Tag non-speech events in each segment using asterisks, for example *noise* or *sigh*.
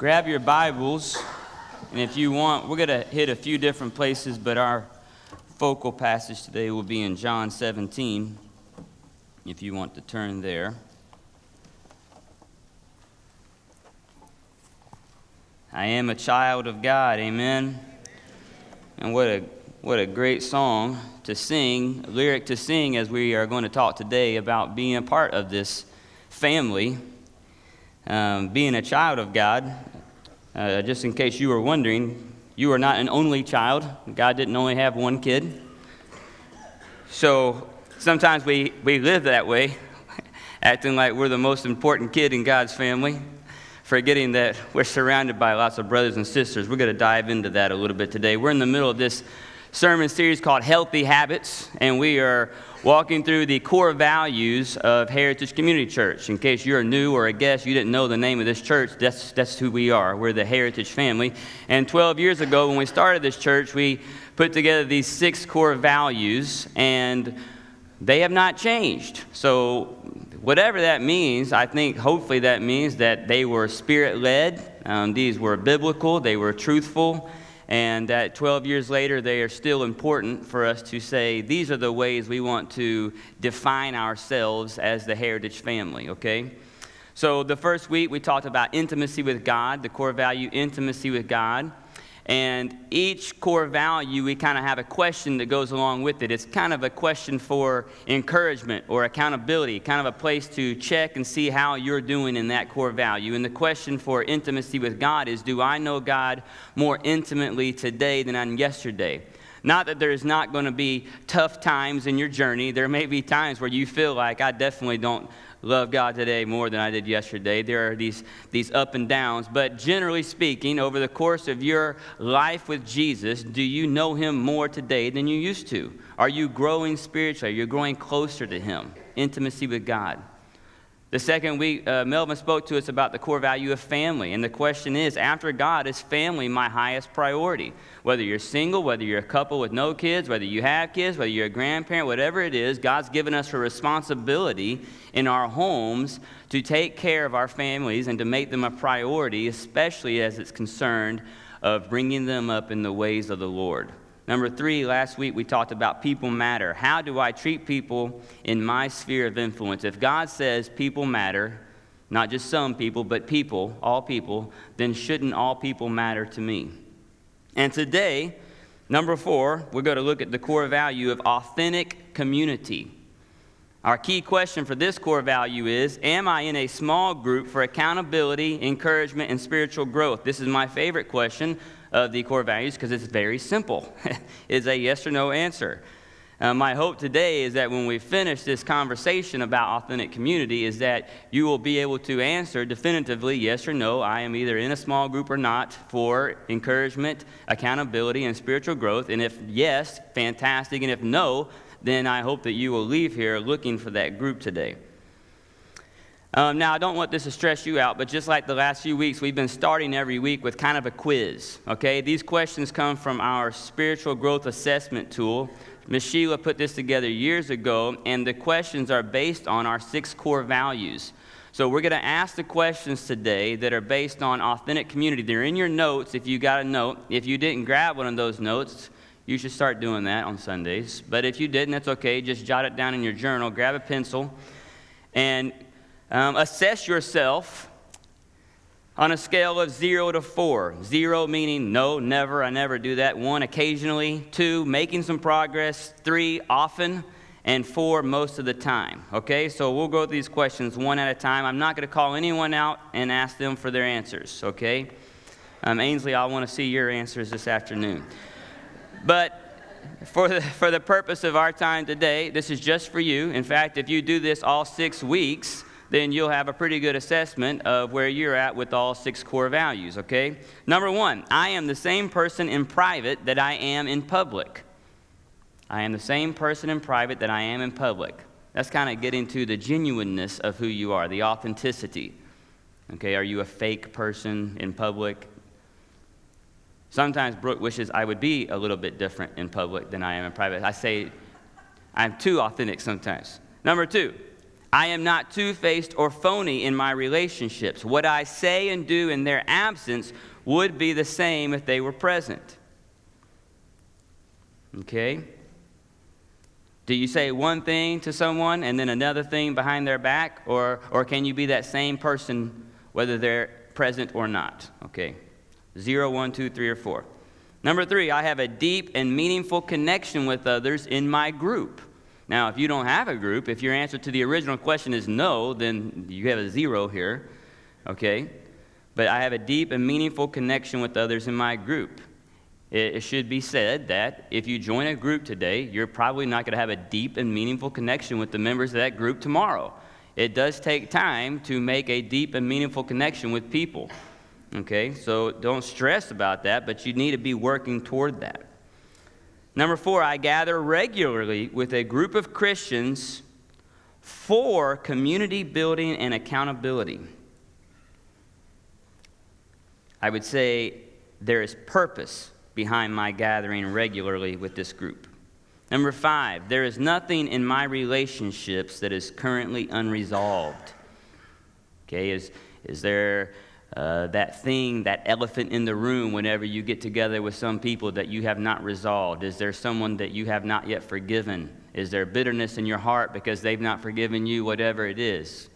grab your Bibles, and if you want, we're going to hit a few different places, but our focal passage today will be in John 17, if you want to turn there. I am a child of God, amen. And what a what a great song to sing, lyric to sing as we are going to talk today about being a part of this family, um, being a child of God. Uh, just in case you were wondering, you are not an only child. God didn't only have one kid. So sometimes we, we live that way, *laughs* acting like we're the most important kid in God's family, forgetting that we're surrounded by lots of brothers and sisters. We're going to dive into that a little bit today. We're in the middle of this sermon series called Healthy Habits, and we are walking through the core values of Heritage Community Church. In case you're new or a guest, you didn't know the name of this church, that's, that's who we are. We're the Heritage family. And 12 years ago, when we started this church, we put together these six core values, and they have not changed. So, whatever that means, I think hopefully that means that they were spirit led, um, these were biblical, they were truthful and that 12 years later, they are still important for us to say these are the ways we want to define ourselves as the Heritage family, okay? So, the first week we talked about intimacy with God, the core value, intimacy with God. And each core value, we kind of have a question that goes along with it. It's kind of a question for encouragement or accountability, kind of a place to check and see how you're doing in that core value. And the question for intimacy with God is Do I know God more intimately today than on yesterday? Not that there's not going to be tough times in your journey. There may be times where you feel like I definitely don't love God today more than I did yesterday. There are these, these up and downs. But generally speaking, over the course of your life with Jesus, do you know Him more today than you used to? Are you growing spiritually? Are you growing closer to Him? Intimacy with God. The second week, uh, Melvin spoke to us about the core value of family. And the question is after God, is family my highest priority? Whether you're single, whether you're a couple with no kids, whether you have kids, whether you're a grandparent, whatever it is, God's given us a responsibility in our homes to take care of our families and to make them a priority, especially as it's concerned of bringing them up in the ways of the Lord. Number three, last week we talked about people matter. How do I treat people in my sphere of influence? If God says people matter, not just some people, but people, all people, then shouldn't all people matter to me? And today, number four, we're going to look at the core value of authentic community. Our key question for this core value is Am I in a small group for accountability, encouragement, and spiritual growth? This is my favorite question of the core values because it's very simple. *laughs* it's a yes or no answer. Uh, my hope today is that when we finish this conversation about authentic community is that you will be able to answer definitively yes or no i am either in a small group or not for encouragement accountability and spiritual growth and if yes fantastic and if no then i hope that you will leave here looking for that group today um, now, I don't want this to stress you out, but just like the last few weeks, we've been starting every week with kind of a quiz. Okay, these questions come from our spiritual growth assessment tool. Ms. Sheila put this together years ago, and the questions are based on our six core values. So, we're going to ask the questions today that are based on authentic community. They're in your notes if you got a note. If you didn't grab one of those notes, you should start doing that on Sundays. But if you didn't, that's okay. Just jot it down in your journal, grab a pencil, and um, assess yourself on a scale of zero to four. Zero meaning no, never, I never do that. One, occasionally. Two, making some progress. Three, often. And four, most of the time. Okay, so we'll go through these questions one at a time. I'm not going to call anyone out and ask them for their answers. Okay? Um, Ainsley, I want to see your answers this afternoon. But for the, for the purpose of our time today, this is just for you. In fact, if you do this all six weeks, then you'll have a pretty good assessment of where you're at with all six core values, okay? Number one, I am the same person in private that I am in public. I am the same person in private that I am in public. That's kind of getting to the genuineness of who you are, the authenticity. Okay, are you a fake person in public? Sometimes Brooke wishes I would be a little bit different in public than I am in private. I say I'm too authentic sometimes. Number two, I am not two faced or phony in my relationships. What I say and do in their absence would be the same if they were present. Okay? Do you say one thing to someone and then another thing behind their back? Or, or can you be that same person whether they're present or not? Okay. Zero, one, two, three, or four. Number three, I have a deep and meaningful connection with others in my group. Now, if you don't have a group, if your answer to the original question is no, then you have a zero here. Okay? But I have a deep and meaningful connection with others in my group. It should be said that if you join a group today, you're probably not going to have a deep and meaningful connection with the members of that group tomorrow. It does take time to make a deep and meaningful connection with people. Okay, so don't stress about that, but you need to be working toward that. Number four, I gather regularly with a group of Christians for community building and accountability. I would say there is purpose behind my gathering regularly with this group. Number five, there is nothing in my relationships that is currently unresolved. Okay, is, is there uh, that thing, that elephant in the room whenever you get together with some people that you have not resolved? Is there someone that you have not yet forgiven? Is there bitterness in your heart because they've not forgiven you, whatever it is?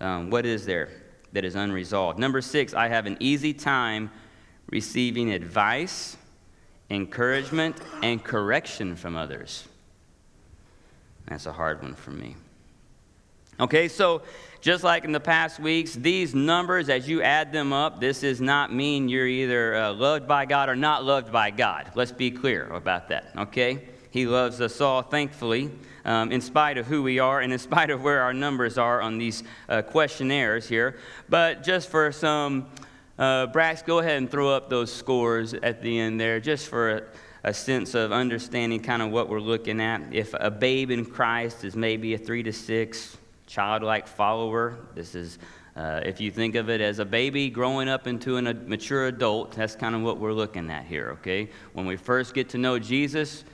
Um, what is there that is unresolved? Number six, I have an easy time receiving advice encouragement, and correction from others. That's a hard one for me. Okay, so just like in the past weeks, these numbers, as you add them up, this does not mean you're either uh, loved by God or not loved by God. Let's be clear about that, okay? He loves us all, thankfully, um, in spite of who we are and in spite of where our numbers are on these uh, questionnaires here. But just for some uh, Brax, go ahead and throw up those scores at the end there just for a, a sense of understanding kind of what we're looking at. If a babe in Christ is maybe a three to six, childlike follower, this is uh, if you think of it as a baby growing up into a mature adult, that's kind of what we're looking at here, okay? When we first get to know Jesus,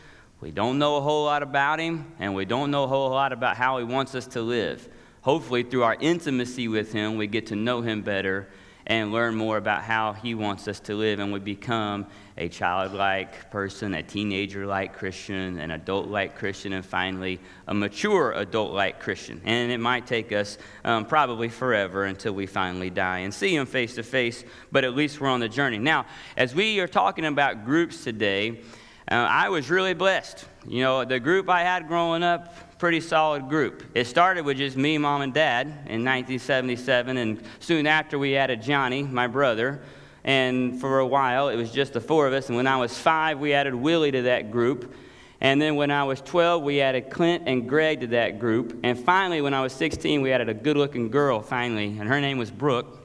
we don't know a whole lot about him, and we don't know a whole lot about how he wants us to live. Hopefully, through our intimacy with him, we get to know him better and learn more about how He wants us to live, and we become a childlike person, a teenager like Christian, an adult like Christian, and finally a mature adult like Christian. And it might take us um, probably forever until we finally die and see Him face to face, but at least we're on the journey. Now, as we are talking about groups today, uh, I was really blessed. You know, the group I had growing up, pretty solid group. It started with just me, mom, and dad in 1977, and soon after we added Johnny, my brother. And for a while, it was just the four of us. And when I was five, we added Willie to that group. And then when I was 12, we added Clint and Greg to that group. And finally, when I was 16, we added a good looking girl, finally, and her name was Brooke.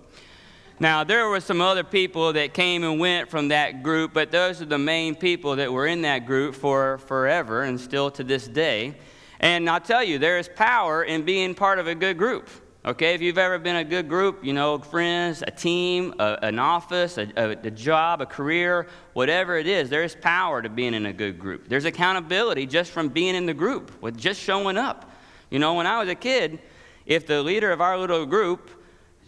Now, there were some other people that came and went from that group, but those are the main people that were in that group for forever and still to this day. And I'll tell you, there is power in being part of a good group. Okay, if you've ever been a good group, you know, friends, a team, a, an office, a, a, a, job, a career, whatever it is, there's power to being in a good group. There's accountability just from being in the group, with just showing up. You know, when I was a kid, if the leader of our little group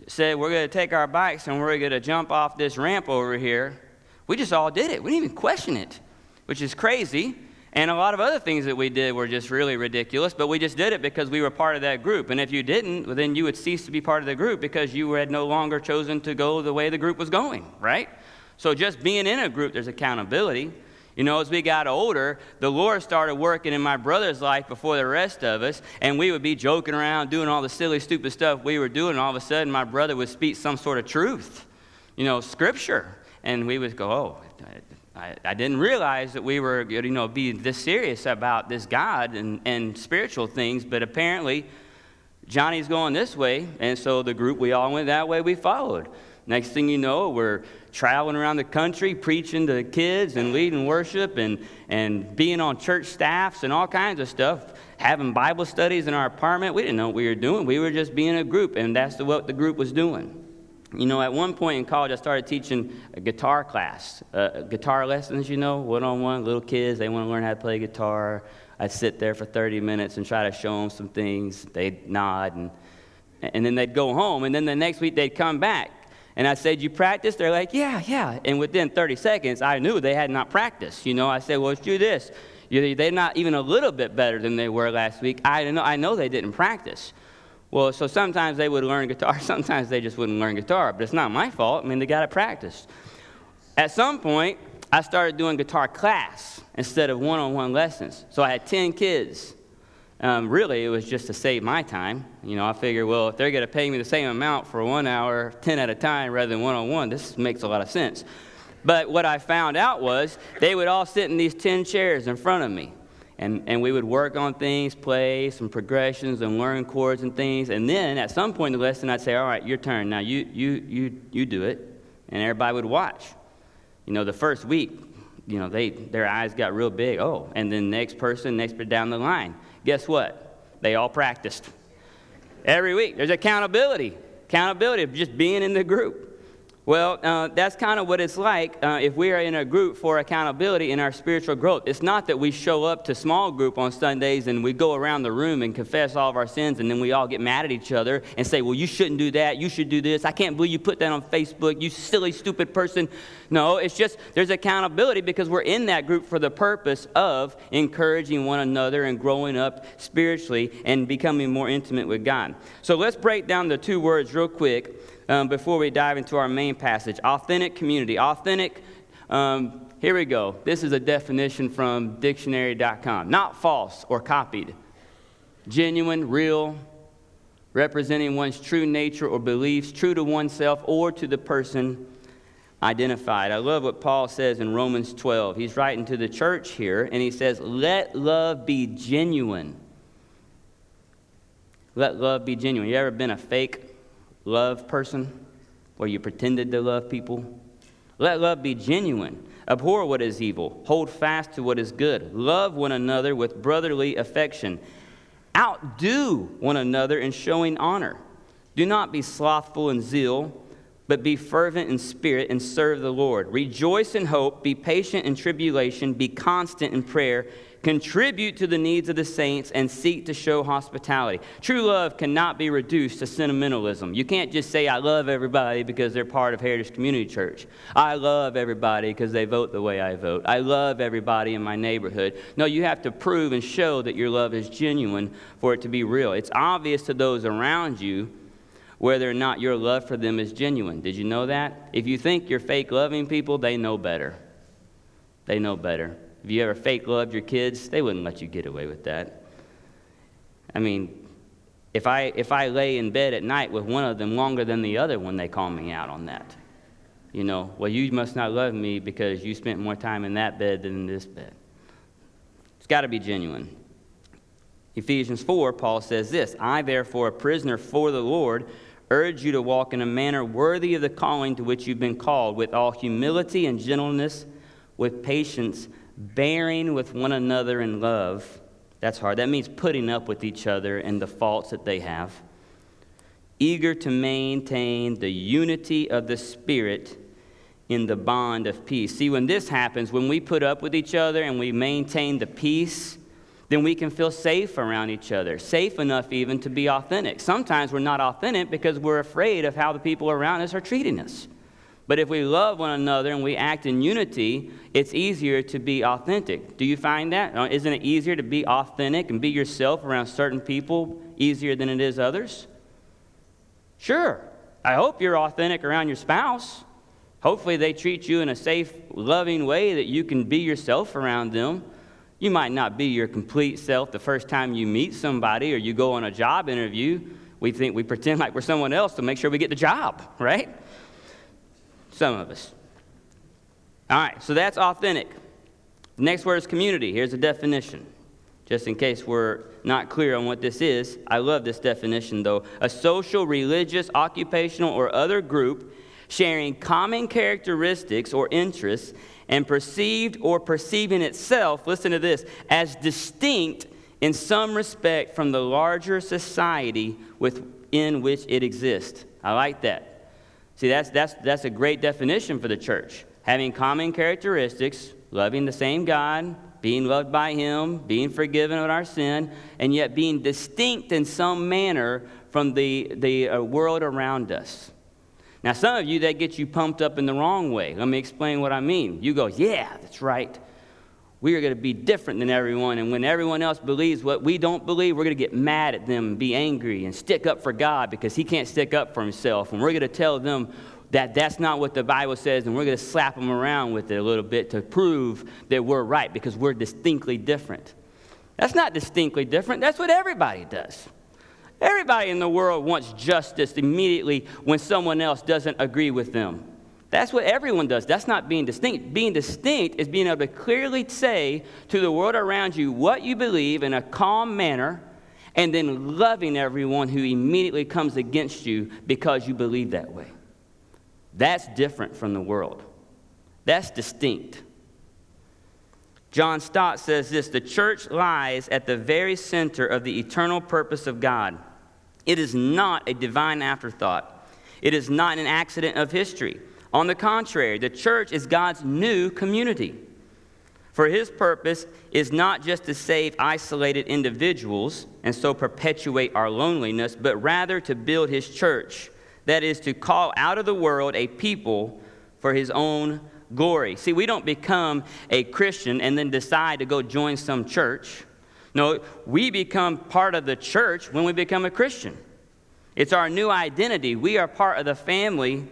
said, We're going to take our bikes and we're going to jump off this ramp over here, we just all did it. We didn't even question it, which is crazy and a lot of other things that we did were just really ridiculous, but we just did it because we were part of that group. And if you didn't, well, then you would cease to be part of the group because you had no longer chosen to go the way the group was going, right? So just being in a group, there's accountability. You know, as we got older, the Lord started working in my brother's life before the rest of us, and we would be joking around, doing all the silly, stupid stuff we were doing, and all of a sudden my brother would speak some sort of truth, you know, scripture. And we would go, oh, I, I, didn't realize that we were, you know, being this serious about this God and, and spiritual things, but apparently Johnny's going this way, and so the group, we all went that way, we followed. Next thing you know, we're traveling around the country preaching to kids and leading worship and, and being on church staffs and all kinds of stuff, having Bible studies in our apartment. We didn't know what we were doing. We were just being a group, and that's what the group was doing. You know, at one point in college, I started teaching a guitar class, uh, guitar lessons, you know, one on one, little kids, they want to learn how to play guitar. I'd sit there for 30 minutes and try to show them some things. They'd nod, and, and then they'd go home. And then the next week they'd come back. And I said, You practiced? They're like, Yeah, yeah. And within 30 seconds, I knew they had not practiced. You know, I said, Well, let's do this. They're not even a little bit better than they were last week. I know, I know they didn't practice. Well, so sometimes they would learn guitar, *laughs* sometimes they just wouldn't learn guitar, but it's not my fault. I mean, they got to practice. At some point, I started doing guitar class instead of one on one lessons. So I had 10 kids. Um, really, it was just to save my time. You know, I figured, well, if they're going to pay me the same amount for one hour, 10 at a time, rather than one on one, this makes a lot of sense. But what I found out was they would all sit in these 10 chairs in front of me. And, and we would work on things, play some progressions and learn chords and things. And then at some point in the lesson, I'd say, All right, your turn. Now you, you, you, you do it. And everybody would watch. You know, the first week, you know, they, their eyes got real big. Oh, and then next person, next person down the line. Guess what? They all practiced. Every week, there's accountability. Accountability of just being in the group. Well, uh, that's kind of what it's like uh, if we are in a group for accountability in our spiritual growth. It's not that we show up to small group on Sundays and we go around the room and confess all of our sins and then we all get mad at each other and say, well, you shouldn't do that. You should do this. I can't believe you put that on Facebook. You silly, stupid person. No, it's just there's accountability because we're in that group for the purpose of encouraging one another and growing up spiritually and becoming more intimate with God. So let's break down the two words real quick um, before we dive into our main passage. Authentic community. Authentic, um, here we go. This is a definition from dictionary.com. Not false or copied. Genuine, real, representing one's true nature or beliefs, true to oneself or to the person identified. I love what Paul says in Romans 12. He's writing to the church here, and he says, Let love be genuine. Let love be genuine. You ever been a fake love person where you pretended to love people. Let love be genuine. Abhor what is evil. Hold fast to what is good. Love one another with brotherly affection. Outdo one another in showing honor. Do not be slothful in zeal, but be fervent in spirit and serve the Lord. Rejoice in hope. Be patient in tribulation. Be constant in prayer contribute to the needs of the saints, and seek to show hospitality. True love cannot be reduced to sentimentalism. You can't just say, I love everybody because they're part of Heritage Community Church. I love everybody because they vote the way I vote. I love everybody in my neighborhood. No, you have to prove and show that your love is genuine for it to be real. It's obvious to those around you whether or not your love for them is genuine. Did you know that? If you think you're fake loving people, they know better. They know better. If you ever fake loved your kids, they wouldn't let you get away with that. I mean, if I, if I lay in bed at night with one of them longer than the other one, they call me out on that. You know, well, you must not love me because you spent more time in that bed than in this bed. It's got to be genuine. Ephesians 4, Paul says this I, therefore, a prisoner for the Lord, urge you to walk in a manner worthy of the calling to which you've been called, with all humility and gentleness, with patience bearing with one another in love. That's hard. That means putting up with each other and the faults that they have. Eager to maintain the unity of the Spirit in the bond of peace. See, when this happens, when we put up with each other and we maintain the peace, then we can feel safe around each other, safe enough even to be authentic. Sometimes we're not authentic because we're afraid of how the people around us are treating us. But if we love one another and we act in unity, it's easier to be authentic. Do you find that? Uh, isn't it easier to be authentic and be yourself around certain people easier than it is others? Sure. I hope you're authentic around your spouse. Hopefully, they treat you in a safe, loving way that you can be yourself around them. You might not be your complete self the first time you meet somebody or you go on a job interview. We think we pretend like we're someone else to make sure we get the job, right? Some of us. All right, so that's authentic. The next word is community. Here's a definition, just in case we're not clear on what this is. I love this definition, though. A social, religious, occupational, or other group sharing common characteristics or interests and perceived or perceiving itself, listen to this, as distinct in some respect from the larger society within which it exists. I like that. See, that's, that's, that's a great definition for the church. Having common characteristics, loving the same God, being loved by Him, being forgiven of our sin, and yet being distinct in some manner from the, the uh, world around us. Now, some of you, that gets you pumped up in the wrong way. Let me explain what I mean. You go, yeah, that's right. We are going to be different than everyone. And when everyone else believes what we don't believe, we're going to get mad at them and be angry and stick up for God because he can't stick up for himself. And we're going to tell them that that's not what the Bible says, and we're going to slap them around with it a little bit to prove that we're right because we're distinctly different. That's not distinctly different, that's what everybody does. Everybody in the world wants justice immediately when someone else doesn't agree with them. That's what everyone does. That's not being distinct. Being distinct is being able to clearly say to the world around you what you believe in a calm manner and then loving everyone who immediately comes against you because you believe that way. That's different from the world. That's distinct. John Stott says this the church lies at the very center of the eternal purpose of God. It is not a divine afterthought, it is not an accident of history. On the contrary, the church is God's new community. For his purpose is not just to save isolated individuals and so perpetuate our loneliness, but rather to build his church. That is, to call out of the world a people for his own glory. See, we don't become a Christian and then decide to go join some church. No, we become part of the church when we become a Christian. It's our new identity. We are part of the family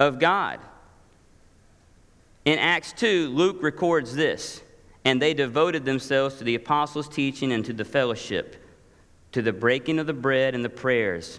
of God. In Acts 2, Luke records this And they devoted themselves to the apostles' teaching and to the fellowship, to the breaking of the bread and the prayers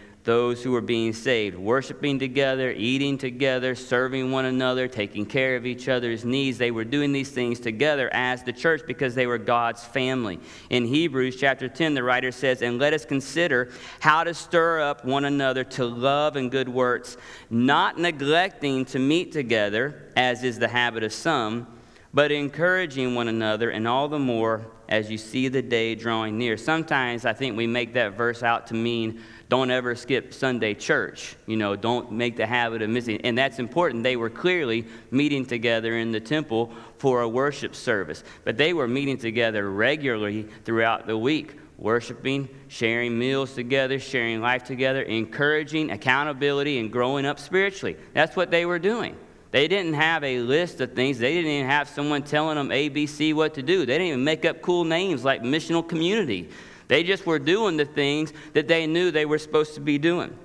those who were being saved, worshiping together, eating together, serving one another, taking care of each other's needs. They were doing these things together as the church because they were God's family. In Hebrews chapter 10, the writer says, And let us consider how to stir up one another to love and good works, not neglecting to meet together, as is the habit of some, but encouraging one another, and all the more as you see the day drawing near. Sometimes I think we make that verse out to mean don't ever skip Sunday church. You know, don't make the habit of missing. And that's important. They were clearly meeting together in the temple for a worship service, but they were meeting together regularly throughout the week, worshiping, sharing meals together, sharing life together, encouraging accountability, and growing up spiritually. That's what they were doing. They didn't have a list of things. They didn't even have someone telling them ABC what to do. They didn't even make up cool names like missional community. They just were doing the things that they knew they were supposed to be doing.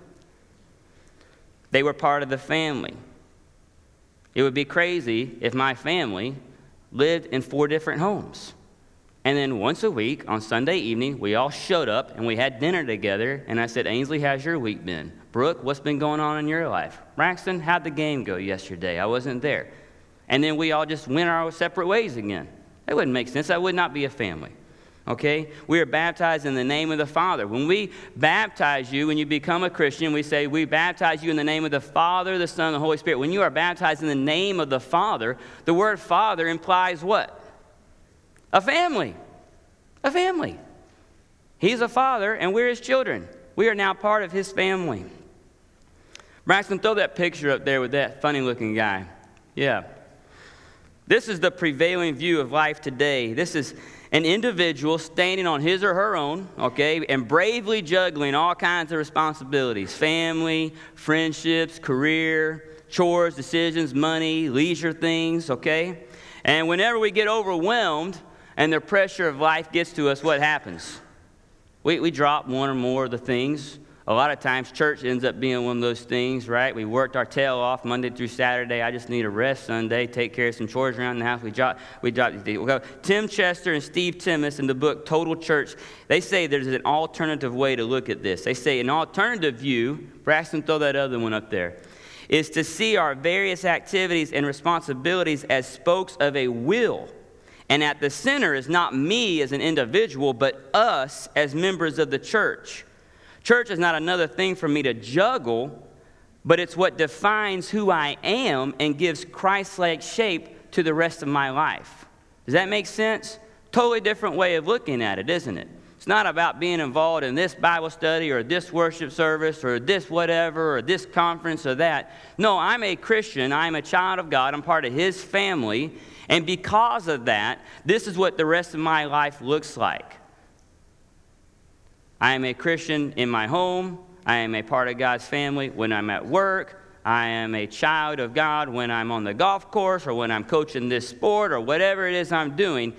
They were part of the family. It would be crazy if my family lived in four different homes. And then once a week on Sunday evening, we all showed up and we had dinner together. And I said, Ainsley, how's your week been? Brooke, what's been going on in your life? Braxton, how'd the game go yesterday? I wasn't there. And then we all just went our separate ways again. That wouldn't make sense. That would not be a family okay? We are baptized in the name of the Father. When we baptize you, when you become a Christian, we say, We baptize you in the name of the Father, the Son, and the Holy Spirit. When you are baptized in the name of the Father, the word Father implies what? A family. A family. He's a father, and we're his children. We are now part of his family. Braxton, throw that picture up there with that funny looking guy. Yeah. This is the prevailing view of life today. This is an individual standing on his or her own, okay, and bravely juggling all kinds of responsibilities family, friendships, career, chores, decisions, money, leisure things, okay? And whenever we get overwhelmed and the pressure of life gets to us, what happens? We, we drop one or more of the things a lot of times church ends up being one of those things, right? We worked our tail off Monday through Saturday. I just need a rest Sunday, take care of some chores around the house. We drop, we drop these things. We'll Tim Chester and Steve Timmis in the book Total Church, they say there's an alternative way to look at this. They say an alternative view, Braxton, throw that other one up there, is to see our various activities and responsibilities as spokes of a will And at the center is not me as an individual, but us as members of the church. Church is not another thing for me to juggle, but it's what defines who I am and gives Christ like shape to the rest of my life. Does that make sense? Totally different way of looking at it, isn't it? It's not about being involved in this Bible study or this worship service or this whatever or this conference or that. No, I'm a Christian. I'm a child of God. I'm part of His family. And because of that, this is what the rest of my life looks like. I am a Christian in my home. I am a part of God's family when I'm at work. I am a child of God when I'm on the golf course or when I'm coaching this sport or whatever it is I'm doing.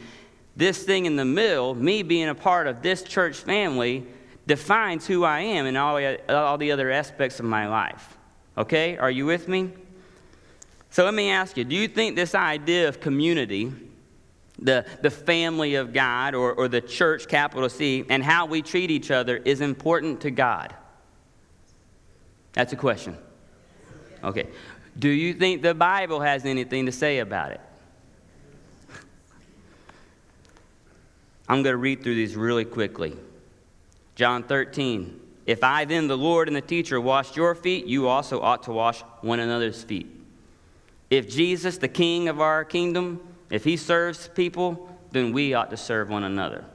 This thing in the middle, me being a part of this church family, defines who I am in all, all the other aspects of my life. Okay? Are you with me? So let me ask you do you think this idea of community, the, the family of God, or, or the church, capital C, and how we treat each other is important to God? That's a question. Okay. Do you think the Bible has anything to say about it? I'm going to read through these really quickly. John 13. If I then, the Lord and the teacher, washed your feet, you also ought to wash one another's feet. If Jesus, the King of our kingdom, if he serves people, then we ought to serve one another.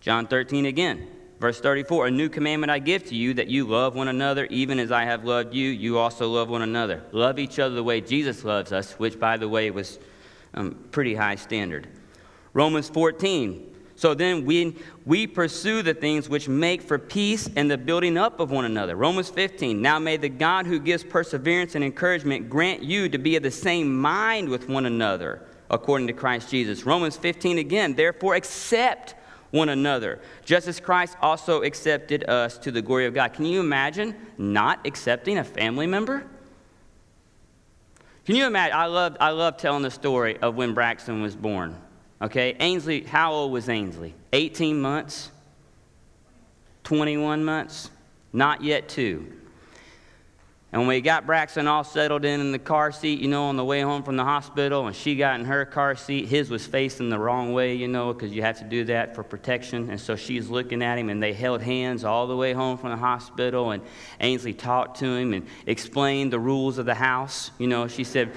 John 13 again. Verse 34 A new commandment I give to you that you love one another, even as I have loved you, you also love one another. Love each other the way Jesus loves us, which, by the way, was um, pretty high standard. Romans 14 So then we, we pursue the things which make for peace and the building up of one another. Romans 15 Now may the God who gives perseverance and encouragement grant you to be of the same mind with one another, according to Christ Jesus. Romans 15 again Therefore, accept one another, just as Christ also accepted us to the glory of God. Can you imagine not accepting a family member? Can you imagine? I love, I love telling the story of when Braxton was born. Okay, Ainsley, how old was Ainsley? 18 months? 21 months? Not yet two. And when we got Braxton all settled in in the car seat, you know, on the way home from the hospital, and she got in her car seat, his was facing the wrong way, you know, because you have to do that for protection. And so she's looking at him, and they held hands all the way home from the hospital. And Ainsley talked to him and explained the rules of the house. You know, she said,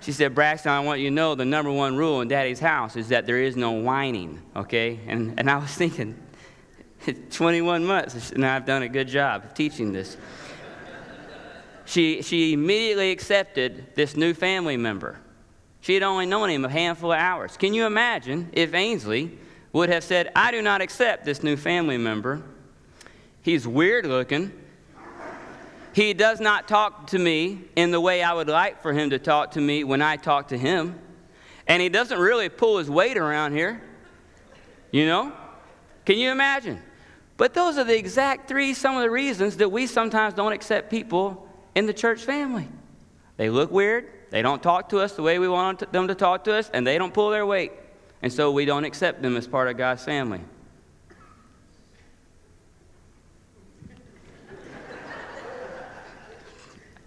she said, Braxton, I want you to know the number one rule in daddy's house is that there is no whining, okay? And, and I was thinking, *laughs* 21 months, and I've done a good job of teaching this she, she immediately accepted this new family member. She had only known him a handful of hours. Can you imagine if Ainsley would have said, I do not accept this new family member? He's weird looking. He does not talk to me in the way I would like for him to talk to me when I talk to him. And he doesn't really pull his weight around here. You know? Can you imagine? But those are the exact three, some of the reasons that we sometimes don't accept people in the church family. They look weird, they don't talk to us the way we want them to talk to us, and they don't pull their weight. And so we don't accept them as part of God's family. *laughs*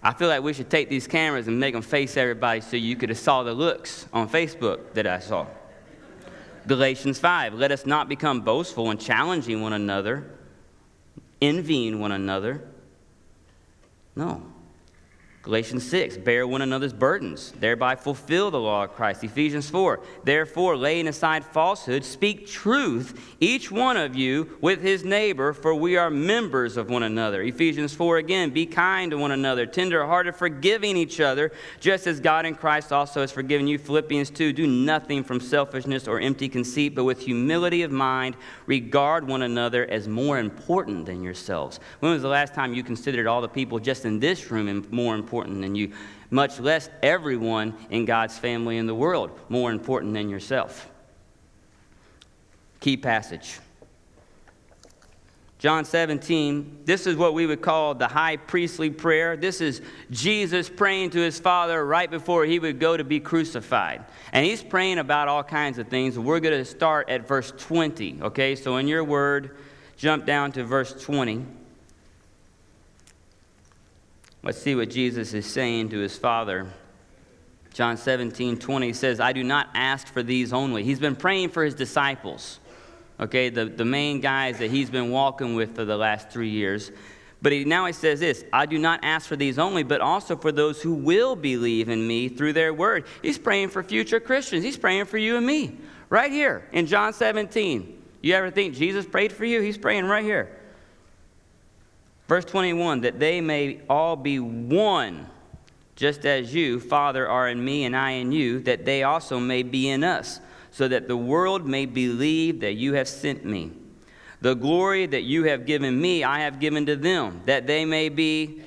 I feel like we should take these cameras and make them face everybody so you could have saw the looks on Facebook that I saw. Galatians 5, let us not become boastful and challenging one another, envying one another. No. Galatians 6, bear one another's burdens, thereby fulfill the law of Christ. Ephesians 4, therefore, laying aside falsehood, speak truth, each one of you with his neighbor, for we are members of one another. Ephesians 4 again, be kind to one another, tenderhearted, forgiving each other, just as God in Christ also has forgiven you. Philippians 2, do nothing from selfishness or empty conceit, but with humility of mind, regard one another as more important than yourselves. When was the last time you considered all the people just in this room more important? Important than you, much less everyone in God's family in the world more important than yourself. Key passage. John 17, this is what we would call the high priestly prayer. This is Jesus praying to his Father right before he would go to be crucified. And he's praying about all kinds of things. We're going to start at verse 20, okay? So in your word, jump down to verse 20. Let's see what Jesus is saying to his Father. John 17, 20 says, I do not ask for these only. He's been praying for his disciples, okay, the, the main guys that he's been walking with for the last three years. But he, now he says this I do not ask for these only, but also for those who will believe in me through their word. He's praying for future Christians. He's praying for you and me, right here in John 17. You ever think Jesus prayed for you? He's praying right here. Verse 21 that they may all be one, just as you, Father, are in me and I in you, that they also may be in us, so that the world may believe that you have sent me. The glory that you have given me, I have given to them, that they may be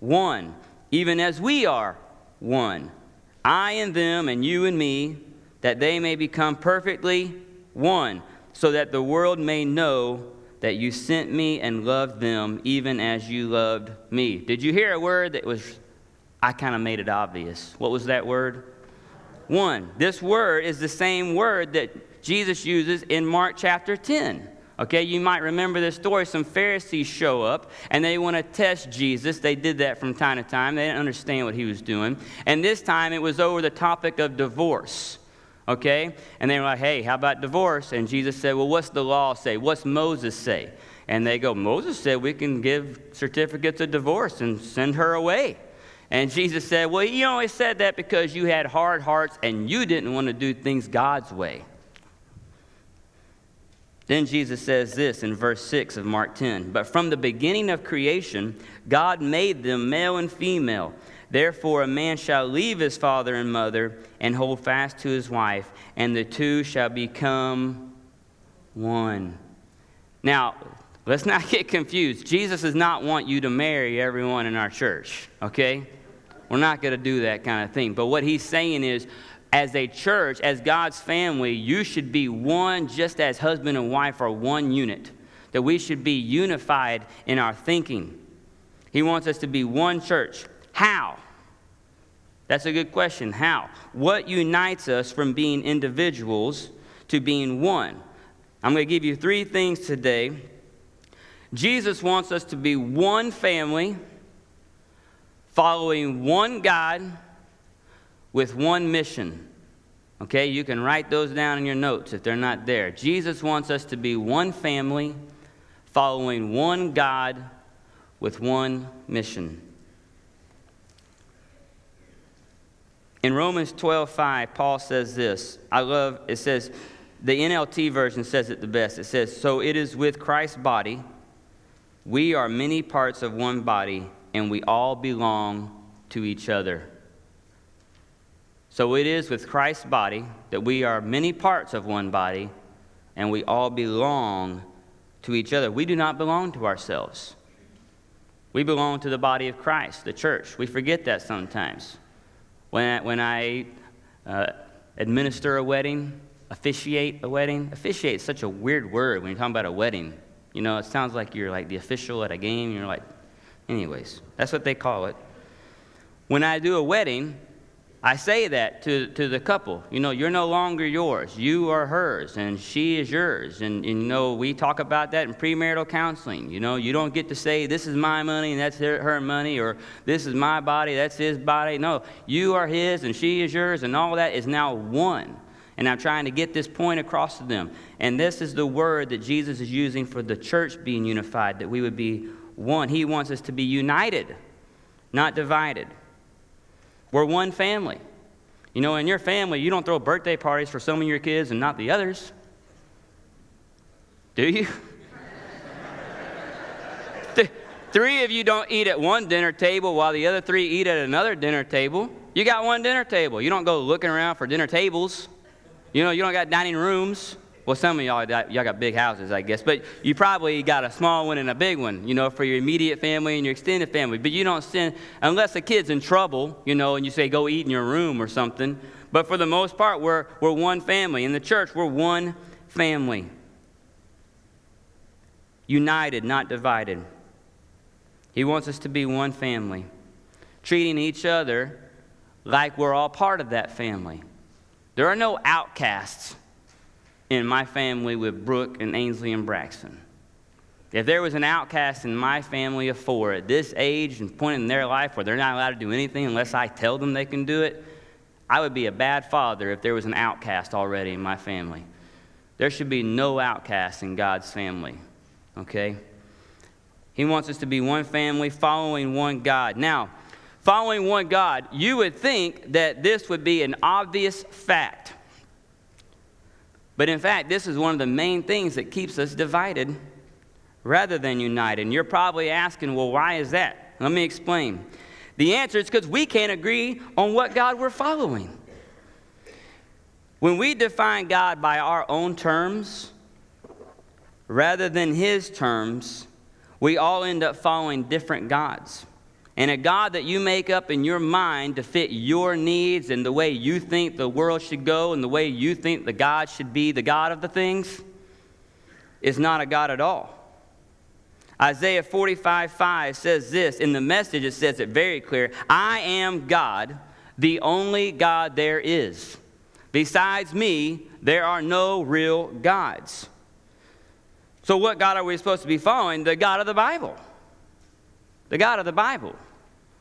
one, even as we are one. I and them, and you and me, that they may become perfectly one, so that the world may know that you sent me and loved them even as you loved me. Did you hear a word that was, I kind of made it obvious? What was that word? One. This word is the same word that Jesus uses in Mark chapter 10. Okay, you might remember this story. Some Pharisees show up and they want to test Jesus. They did that from time to time. They didn't understand what he was doing. And this time it was over the topic of divorce okay? And they were like, hey, how about divorce? And Jesus said, well, what's the law say? What's Moses say? And they go, Moses said we can give certificates of divorce and send her away. And Jesus said, well, you only said that because you had hard hearts and you didn't want to do things God's way. Then Jesus says this in verse 6 of Mark 10 But from the beginning of creation, God made them male and female. Therefore, a man shall leave his father and mother and hold fast to his wife, and the two shall become one. Now, let's not *laughs* get confused. Jesus does not want you to marry everyone in our church, okay? We're not going to do that kind of thing. But what he's saying is, as a church, as God's family, you should be one just as husband and wife are one unit. That we should be unified in our thinking. He wants us to be one church. How? That's a good question. How? What unites us from being individuals to being one? I'm going to give you three things today. Jesus wants us to be one family, following one God with one mission. Okay, you can write those down in your notes if they're not there. Jesus wants us to be one family, following one God with one mission. In Romans 12 5, Paul says this. I love, it says, the NLT version says it the best. It says, So it is with Christ's body. We are many parts of one body, and we all belong to each other. So it is with Christ's body that we are many parts of one body, and we all belong to each other. We do not belong to ourselves. We belong to the body of Christ, the church. We forget that sometimes. When I, when I uh, administer a wedding, officiate a wedding, officiate is such a weird word when you're talking about a wedding. You know, it sounds like you're like the official at a game. You're like, anyways, that's what they call it. When I do a wedding, I say that to, to the couple. You know, you're no longer yours. You are hers, and she is yours. And, and, you know, we talk about that in premarital counseling. You know, you don't get to say, this is my money and that's her, her money, or this is my body, that's his body. No, you are his and she is yours, and all that is now one. And I'm trying to get this point across to them. And this is the word that Jesus is using for the church being unified, that we would be one. He wants us to be united, not divided. We're one family. You know, in your family, you don't throw birthday parties for some of your kids and not the others. Do you? *laughs* three of you don't eat at one dinner table while the other three eat at another dinner table. You got one dinner table. You don't go looking around for dinner tables. You know, you don't got dining rooms. Well, some of y'all, y'all got big houses, I guess, but you probably got a small one and a big one, you know, for your immediate family and your extended family. But you don't send, unless a kid's in trouble, you know, and you say, go eat in your room or something. But for the most part, we're, we're one family. In the church, we're one family. United, not divided. He wants us to be one family, treating each other like we're all part of that family. There are no outcasts in my family with Brooke and Ainsley and Braxton. If there was an outcast in my family of four at this age and point in their life where they're not allowed to do anything unless I tell them they can do it, I would be a bad father if there was an outcast already in my family. There should be no outcast in God's family, okay? He wants us to be one family following one God. Now, following one God, you would think that this would be an obvious fact. But in fact, this is one of the main things that keeps us divided rather than united. And you're probably asking, well, why is that? Let me explain. The answer is because we can't agree on what God we're following. When we define God by our own terms rather than His terms, we all end up following different gods. And a God that you make up in your mind to fit your needs and the way you think the world should go and the way you think the God should be the God of the things is not a God at all. Isaiah 45 5 says this. In the message, it says it very clear I am God, the only God there is. Besides me, there are no real gods. So, what God are we supposed to be following? The God of the Bible. The God of the Bible.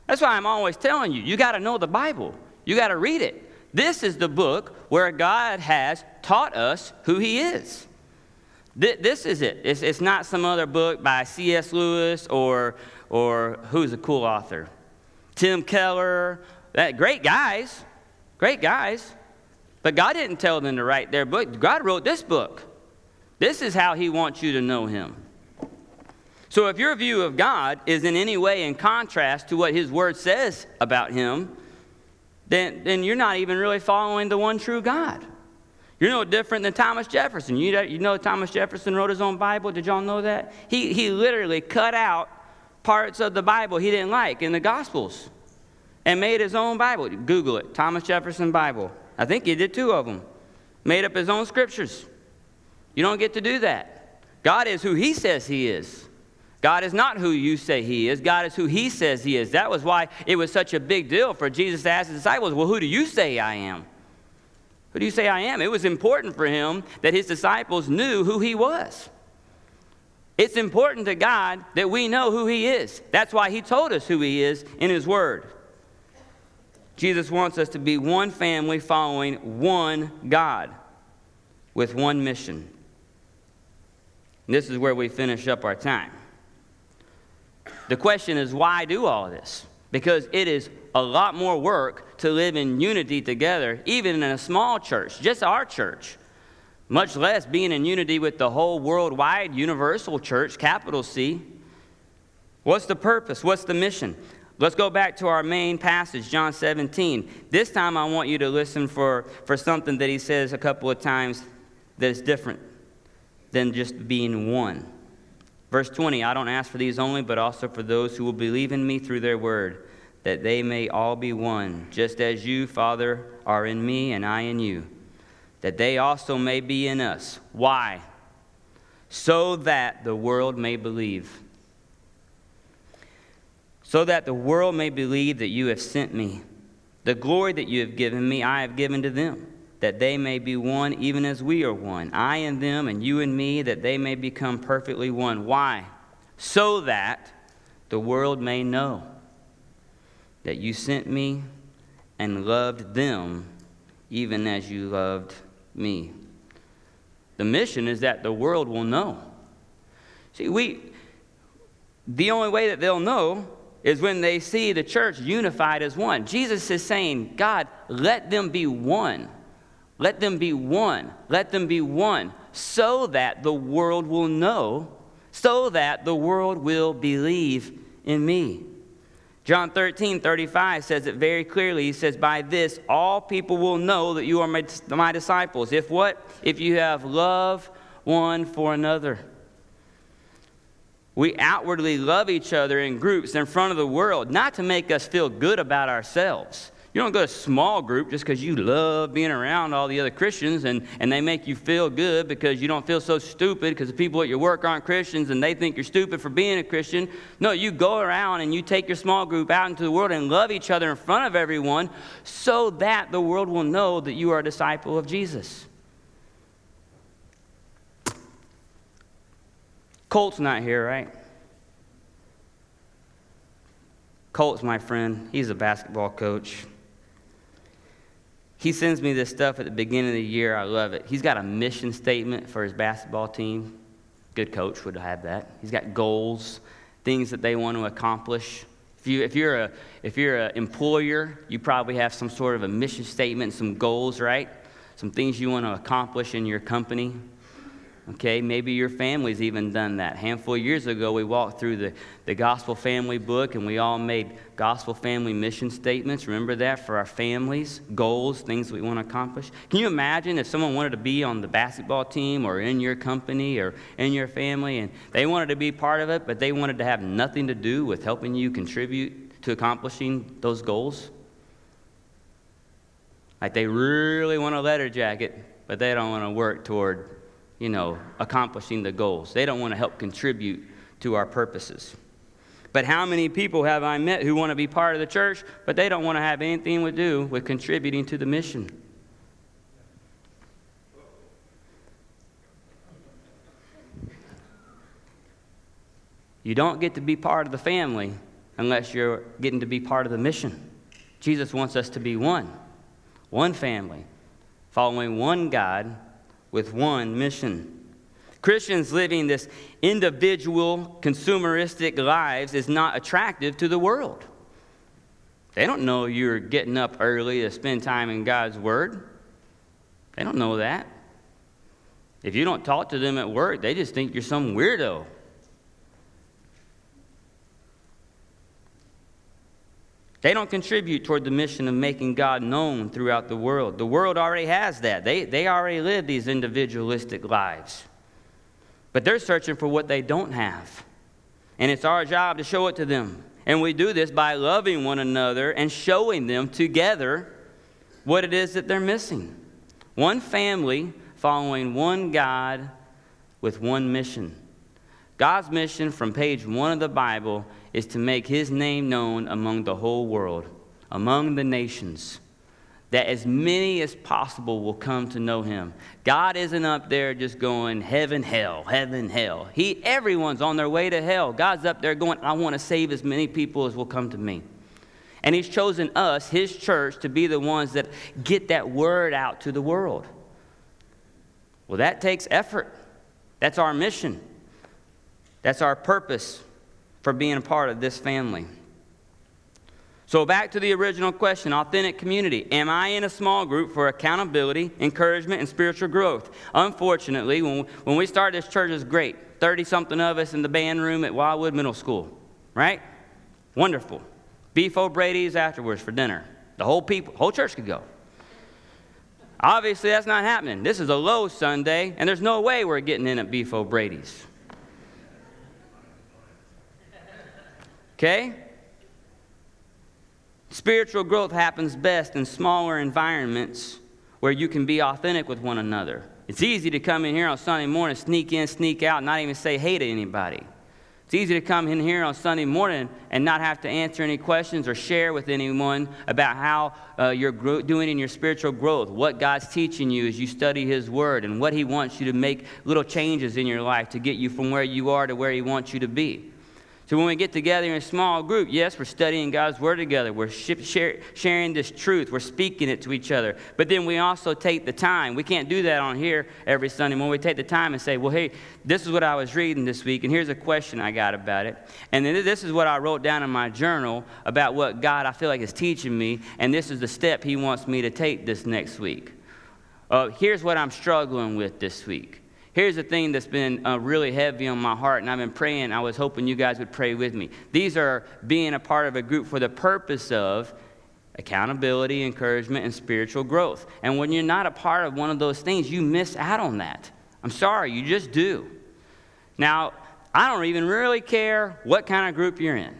That's why I'm always telling you, you got to know the Bible. You got to read it. This is the book where God has taught us who He is. This is it. It's, it's not some other book by C.S. Lewis or, or who's a cool author? Tim Keller. That, great guys. Great guys. But God didn't tell them to write their book. God wrote this book. This is how He wants you to know Him. So if your view of God is in any way in contrast to what His Word says about Him, then, then you're not even really following the one true God. You're no different than Thomas Jefferson. You know, you know Thomas Jefferson wrote his own Bible? Did y'all know that? He, he literally cut out parts of the Bible he didn't like in the Gospels and made his own Bible. Google it Thomas Jefferson Bible. I think he did two of them. Made up his own scriptures. You don't get to do that. God is who he says he is. God is not who you say he is. God is who he says he is. That was why it was such a big deal for Jesus to ask his disciples, Well, who do you say I am? Who do you say I am? It was important for him that his disciples knew who he was. It's important to God that we know who he is. That's why he told us who he is in his word. Jesus wants us to be one family following one God with one mission. And this is where we finish up our time. The question is why do all this? Because it is a lot more work to live in unity together, even in a small church, just our church, much less being in unity with the whole worldwide universal church, capital C. What's the purpose? What's the mission? Let's go back to our main passage, John 17. This time I want you to listen for, for something that he says a couple of times that is different than just being one. Verse 20 I don't ask for these only, but also for those who will believe in me through their word that they may all be one, just as you, Father, are in me and I in you, that they also may be in us. Why? So that the world may believe. So that the world may believe that you have sent me. The glory that you have given me, I have given to them, that they may be one even as we are one. I and them, and you and me, that they may become perfectly one. Why? So that the world may know that you sent me and loved them even as you loved me. The mission is that the world will know. See, we, the only way that they'll know is when they see the church unified as one. Jesus is saying, God, let them be one. Let them be one. Let them be one so that the world will know, so that the world will believe in me. John 13, 35 says it very clearly. He says, By this all people will know that you are my, my disciples. If what? If you have love one for another. We outwardly love each other in groups in front of the world, not to make us feel good about ourselves, you don't go to a small group just because you love being around all the other Christians and, and they make you feel good because you don't feel so stupid because the people at your work aren't Christians and they think you're stupid for being a Christian. No, you go around and you take your small group out into the world and love each other in front of everyone so that the world will know that you are a disciple of Jesus. Colt's not here, right? Colt's my friend. He's a basketball coach. He sends me this stuff at the beginning of the year. I love it. He's got a mission statement for his basketball team. Good coach would have that. He's got goals, things that they want to accomplish. If, you, if you're a if you're an employer, you probably have some sort of a mission statement, some goals, right? Some things you want to accomplish in your company. Okay, maybe your family's even done that. A handful of years ago, we walked through the, the Gospel Family book and we all made Gospel Family mission statements. Remember that for our families, goals, things we want to accomplish? Can you imagine if someone wanted to be on the basketball team or in your company or in your family and they wanted to be part of it, but they wanted to have nothing to do with helping you contribute to accomplishing those goals? Like they really want a letter jacket, but they don't want to work toward you know, accomplishing the goals. They don't want to help contribute to our purposes. But how many people have I met who want to be part of the church, but they don't want to have anything to do with contributing to the mission? You don't get to be part of the family unless you're getting to be part of the mission. Jesus wants us to be one, one family, following one God with one mission. Christians living this individual, consumeristic lives is not attractive to the world. They don't know you're getting up early to spend time in God's Word. They don't know that. If you don't talk to them at work, they just think you're some weirdo. They don't contribute toward the mission of making God known throughout the world. The world already has that. They, they already live these individualistic lives. But they're searching for what they don't have. And it's our job to show it to them. And we do this by loving one another and showing them together what it is that they're missing. One family following one God with one mission. God's mission from page one of the Bible is to make his name known among the whole world, among the nations, that as many as possible will come to know him. God isn't up there just going heaven, hell, heaven, hell. He, everyone's on their way to hell. God's up there going, I want to save as many people as will come to me. And he's chosen us, his church, to be the ones that get that word out to the world. Well, that takes effort. That's our mission. That's our purpose for being a part of this family. So, back to the original question authentic community. Am I in a small group for accountability, encouragement, and spiritual growth? Unfortunately, when, when we started this church, it was great. 30 something of us in the band room at Wildwood Middle School, right? Wonderful. Beef O'Brady's afterwards for dinner. The whole people, whole church could go. Obviously, that's not happening. This is a low Sunday, and there's no way we're getting in at Beef O'Brady's. Okay? Spiritual growth happens best in smaller environments where you can be authentic with one another. It's easy to come in here on Sunday morning, sneak in, sneak out, not even say hey to anybody. It's easy to come in here on Sunday morning and not have to answer any questions or share with anyone about how uh, you're gro- doing in your spiritual growth, what God's teaching you as you study His Word, and what He wants you to make little changes in your life to get you from where you are to where He wants you to be. So when we get together in a small group, yes, we're studying God's Word together. We're share, sharing this truth. We're speaking it to each other. But then we also take the time. We can't do that on here every Sunday When We take the time and say, well, hey, this is what I was reading this week, and here's a question I got about it. And then this is what I wrote down in my journal about what God I feel like is teaching me, and this is the step He wants me to take this next week. Uh, here's what I'm struggling with this week. Here's the thing that's been uh, really heavy on my heart, and I've been praying. I was hoping you guys would pray with me. These are being a part of a group for the purpose of accountability, encouragement, and spiritual growth. And when you're not a part of one of those things, you miss out on that. I'm sorry, you just do. Now, I don't even really care what kind of group you're in,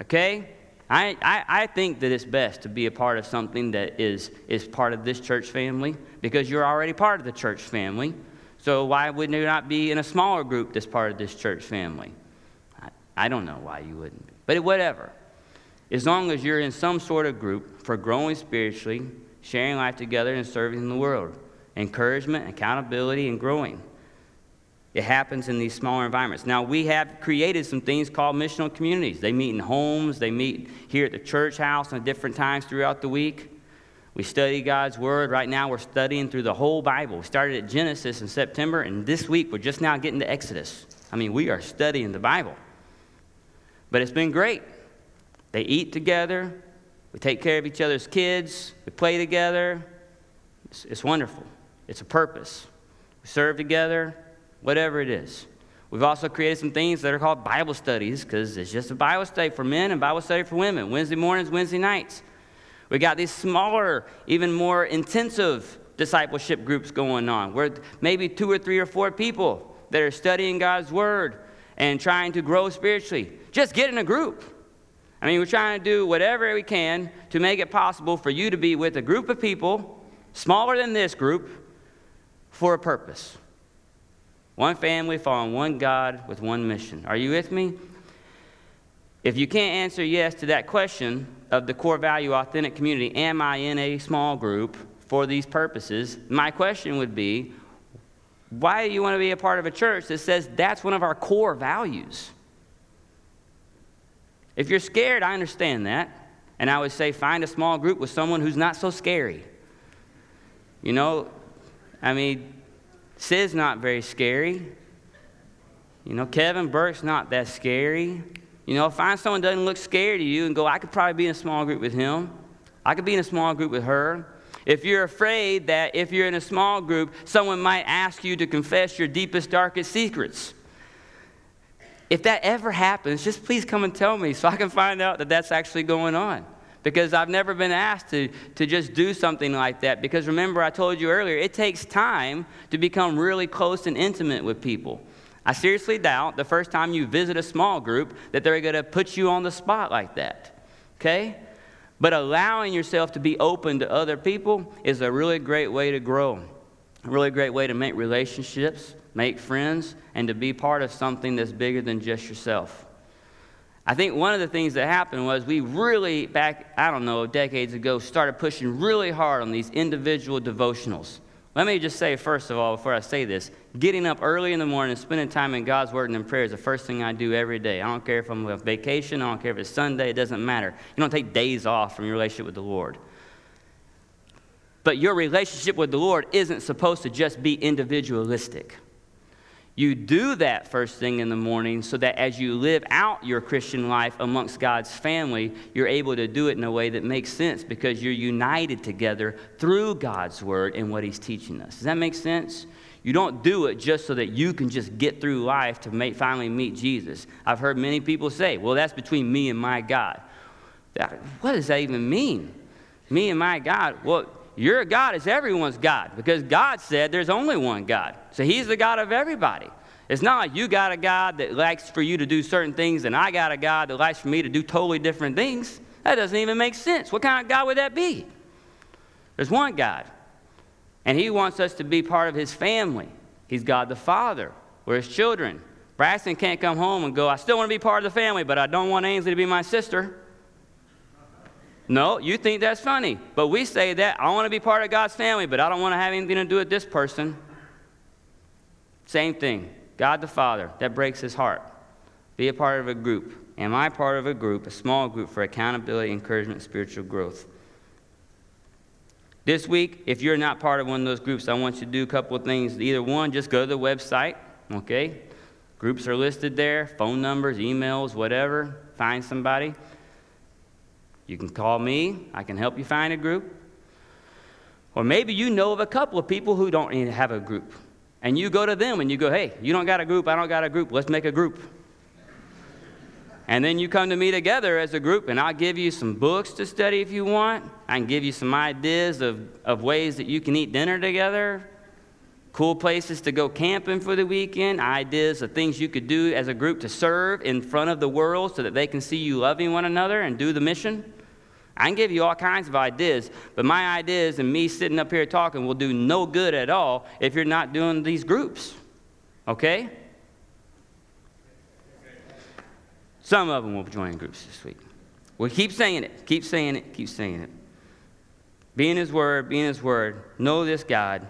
okay? I, I, I, think that it's best to be a part of something that is, is part of this church family because you're already part of the church family. So why would you not be in a smaller group that's part of this church family? I, I don't know why you wouldn't be. But whatever. As long as you're in some sort of group for growing spiritually, sharing life together, and serving in the world. Encouragement, accountability, and growing. It happens in these smaller environments. Now, we have created some things called missional communities. They meet in homes, they meet here at the church house at different times throughout the week. We study God's Word. Right now, we're studying through the whole Bible. We started at Genesis in September, and this week, we're just now getting to Exodus. I mean, we are studying the Bible. But it's been great. They eat together, we take care of each other's kids, we play together. It's, it's wonderful. It's a purpose. We serve together, whatever it is. We've also created some things that are called Bible studies because it's just a Bible study for men and Bible study for women. Wednesday mornings, Wednesday nights. We got these smaller, even more intensive discipleship groups going on where maybe two or three or four people that are studying God's Word and trying to grow spiritually. Just get in a group. I mean, we're trying to do whatever we can to make it possible for you to be with a group of people smaller than this group for a purpose. One family following one God with one mission. Are you with me? If you can't answer yes to that question, of the core value authentic community, am I in a small group for these purposes? My question would be why do you want to be a part of a church that says that's one of our core values? If you're scared, I understand that. And I would say find a small group with someone who's not so scary. You know, I mean, Sid's not very scary. You know, Kevin Burke's not that scary. You know, find someone doesn't look scared of you and go, I could probably be in a small group with him. I could be in a small group with her. If you're afraid that if you're in a small group, someone might ask you to confess your deepest, darkest secrets. If that ever happens, just please come and tell me so I can find out that that's actually going on. Because I've never been asked to, to just do something like that. Because remember, I told you earlier, it takes time to become really close and intimate with people. I seriously doubt the first time you visit a small group that they're going to put you on the spot like that. Okay? But allowing yourself to be open to other people is a really great way to grow, a really great way to make relationships, make friends, and to be part of something that's bigger than just yourself. I think one of the things that happened was we really, back, I don't know, decades ago, started pushing really hard on these individual devotionals. Let me just say, first of all, before I say this, getting up early in the morning spending time in God's Word and in prayer is the first thing I do every day. I don't care if I'm on vacation, I don't care if it's Sunday, it doesn't matter. You don't take days off from your relationship with the Lord. But your relationship with the Lord isn't supposed to just be individualistic. You do that first thing in the morning so that as you live out your Christian life amongst God's family, you're able to do it in a way that makes sense because you're united together through God's word and what He's teaching us. Does that make sense? You don't do it just so that you can just get through life to make, finally meet Jesus. I've heard many people say, well, that's between me and my God. That, what does that even mean? Me and my God? Well, your God is everyone's God because God said there's only one God. So He's the God of everybody. It's not like you got a God that likes for you to do certain things and I got a God that likes for me to do totally different things. That doesn't even make sense. What kind of God would that be? There's one God. And He wants us to be part of His family. He's God the Father. We're His children. Braxton can't come home and go, I still want to be part of the family, but I don't want Ainsley to be my sister. No, you think that's funny. But we say that I want to be part of God's family, but I don't want to have anything to do with this person. Same thing. God the Father, that breaks his heart. Be a part of a group. Am I part of a group, a small group for accountability, encouragement, spiritual growth? This week, if you're not part of one of those groups, I want you to do a couple of things. Either one, just go to the website, okay? Groups are listed there, phone numbers, emails, whatever. Find somebody. You can call me, I can help you find a group. Or maybe you know of a couple of people who don't have a group. And you go to them and you go, hey, you don't got a group, I don't got a group, let's make a group. And then you come to me together as a group, and I'll give you some books to study if you want. I can give you some ideas of, of ways that you can eat dinner together, cool places to go camping for the weekend, ideas of things you could do as a group to serve in front of the world so that they can see you loving one another and do the mission. I can give you all kinds of ideas, but my ideas and me sitting up here talking will do no good at all if you're not doing these groups. Okay? Some of them will join groups this week. We keep saying it, keep saying it, keep saying it. Be in His Word, be in His Word. Know this God.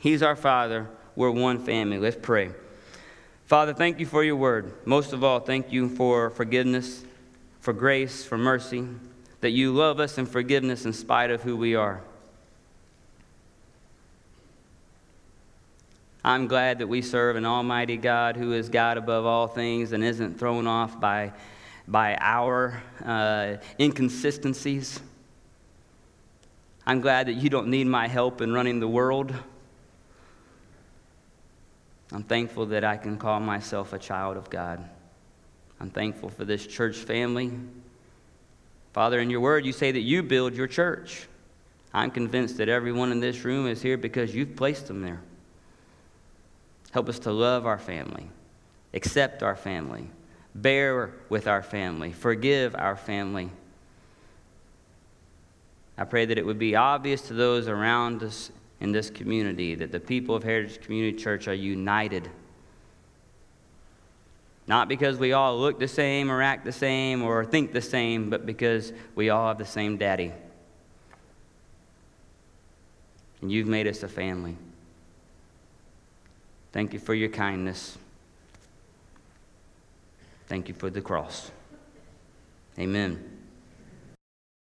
He's our Father. We're one family. Let's pray. Father, thank you for your word. Most of all, thank you for forgiveness, for grace, for mercy. That you love us and forgive us in spite of who we are. I'm glad that we serve an almighty God who is God above all things and isn't thrown off by, by our uh, inconsistencies. I'm glad that you don't need my help in running the world. I'm thankful that I can call myself a child of God. I'm thankful for this church family. Father, in your word, you say that you build your church. I'm convinced that everyone in this room is here because you've placed them there. Help us to love our family, accept our family, bear with our family, forgive our family. I pray that it would be obvious to those around us in this community that the people of Heritage Community Church are united. Not because we all look the same or act the same or think the same, but because we all have the same daddy. And you've made us a family. Thank you for your kindness. Thank you for the cross. Amen.